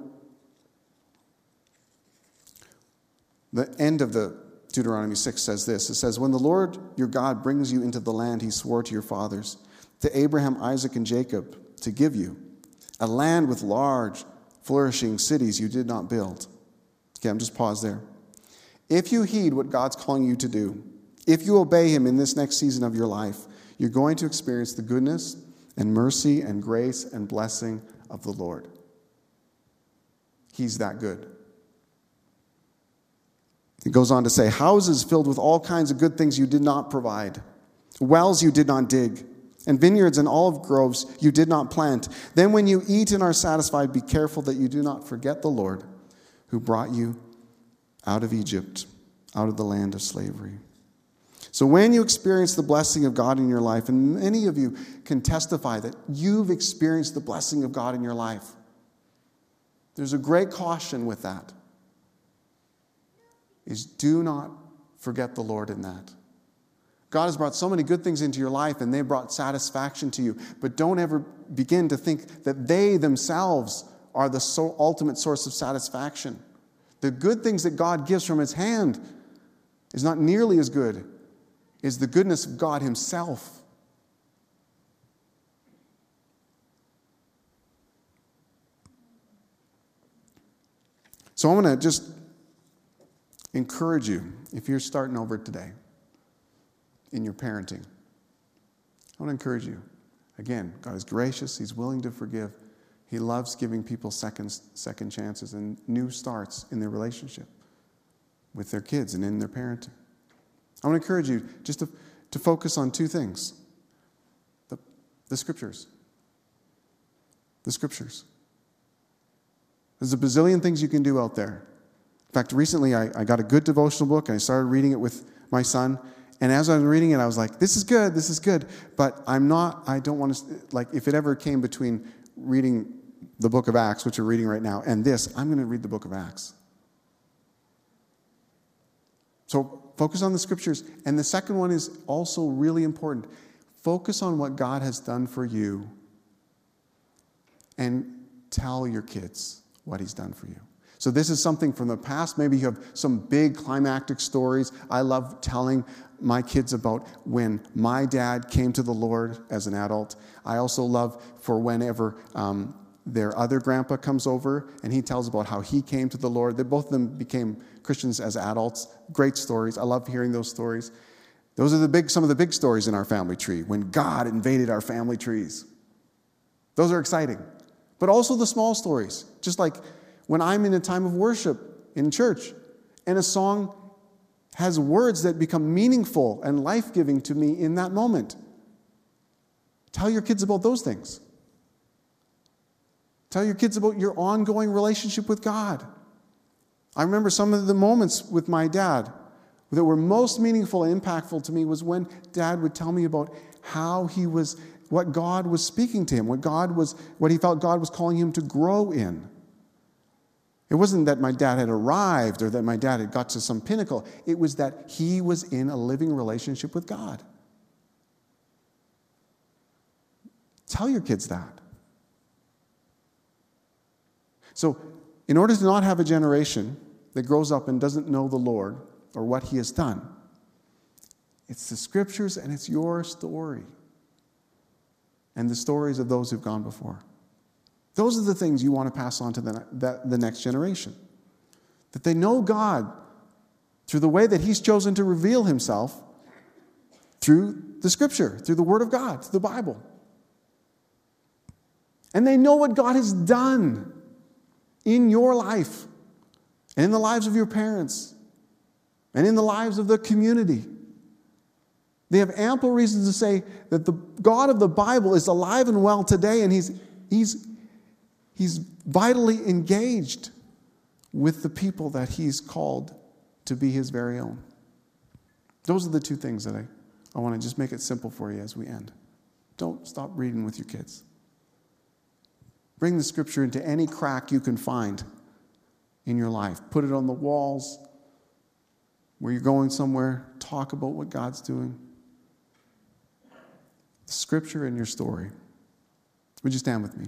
the end of the Deuteronomy 6 says this It says, When the Lord your God brings you into the land he swore to your fathers, to Abraham, Isaac, and Jacob, to give you, a land with large, flourishing cities you did not build. Okay, I'm just pause there. If you heed what God's calling you to do, if you obey him in this next season of your life, you're going to experience the goodness and mercy and grace and blessing of the Lord. He's that good. It goes on to say, Houses filled with all kinds of good things you did not provide, wells you did not dig, and vineyards and olive groves you did not plant. Then, when you eat and are satisfied, be careful that you do not forget the Lord who brought you out of Egypt, out of the land of slavery. So, when you experience the blessing of God in your life, and many of you can testify that you've experienced the blessing of God in your life, there's a great caution with that is do not forget the Lord in that. God has brought so many good things into your life and they brought satisfaction to you, but don't ever begin to think that they themselves are the so ultimate source of satisfaction. The good things that God gives from his hand is not nearly as good as the goodness of God himself. So I'm going to just encourage you if you're starting over today in your parenting. I want to encourage you. Again, God is gracious, He's willing to forgive. He loves giving people second, second chances and new starts in their relationship with their kids and in their parenting. I want to encourage you just to, to focus on two things the, the scriptures. The scriptures. There's a bazillion things you can do out there. In fact, recently I, I got a good devotional book and I started reading it with my son. And as I was reading it, I was like, this is good, this is good. But I'm not, I don't want to, like, if it ever came between reading the book of Acts, which we're reading right now, and this, I'm going to read the book of Acts. So focus on the scriptures. And the second one is also really important. Focus on what God has done for you and tell your kids what he's done for you. So, this is something from the past. Maybe you have some big climactic stories. I love telling my kids about when my dad came to the Lord as an adult. I also love for whenever um, their other grandpa comes over and he tells about how he came to the Lord. They both of them became Christians as adults. Great stories. I love hearing those stories. Those are the big, some of the big stories in our family tree when God invaded our family trees. Those are exciting. But also the small stories, just like when I'm in a time of worship in church and a song has words that become meaningful and life giving to me in that moment. Tell your kids about those things. Tell your kids about your ongoing relationship with God. I remember some of the moments with my dad that were most meaningful and impactful to me was when dad would tell me about how he was what God was speaking to him, what God was what he felt God was calling him to grow in. It wasn't that my dad had arrived or that my dad had got to some pinnacle. It was that he was in a living relationship with God. Tell your kids that. So, in order to not have a generation that grows up and doesn't know the Lord or what He has done, it's the scriptures and it's your story and the stories of those who've gone before. Those are the things you want to pass on to the, the, the next generation. That they know God through the way that He's chosen to reveal Himself through the Scripture, through the Word of God, through the Bible. And they know what God has done in your life and in the lives of your parents and in the lives of the community. They have ample reasons to say that the God of the Bible is alive and well today, and he's, he's, he's vitally engaged with the people that he's called to be his very own. Those are the two things that I, I want to just make it simple for you as we end. Don't stop reading with your kids. Bring the scripture into any crack you can find in your life. Put it on the walls where you're going somewhere. Talk about what God's doing. The scripture and your story. Would you stand with me?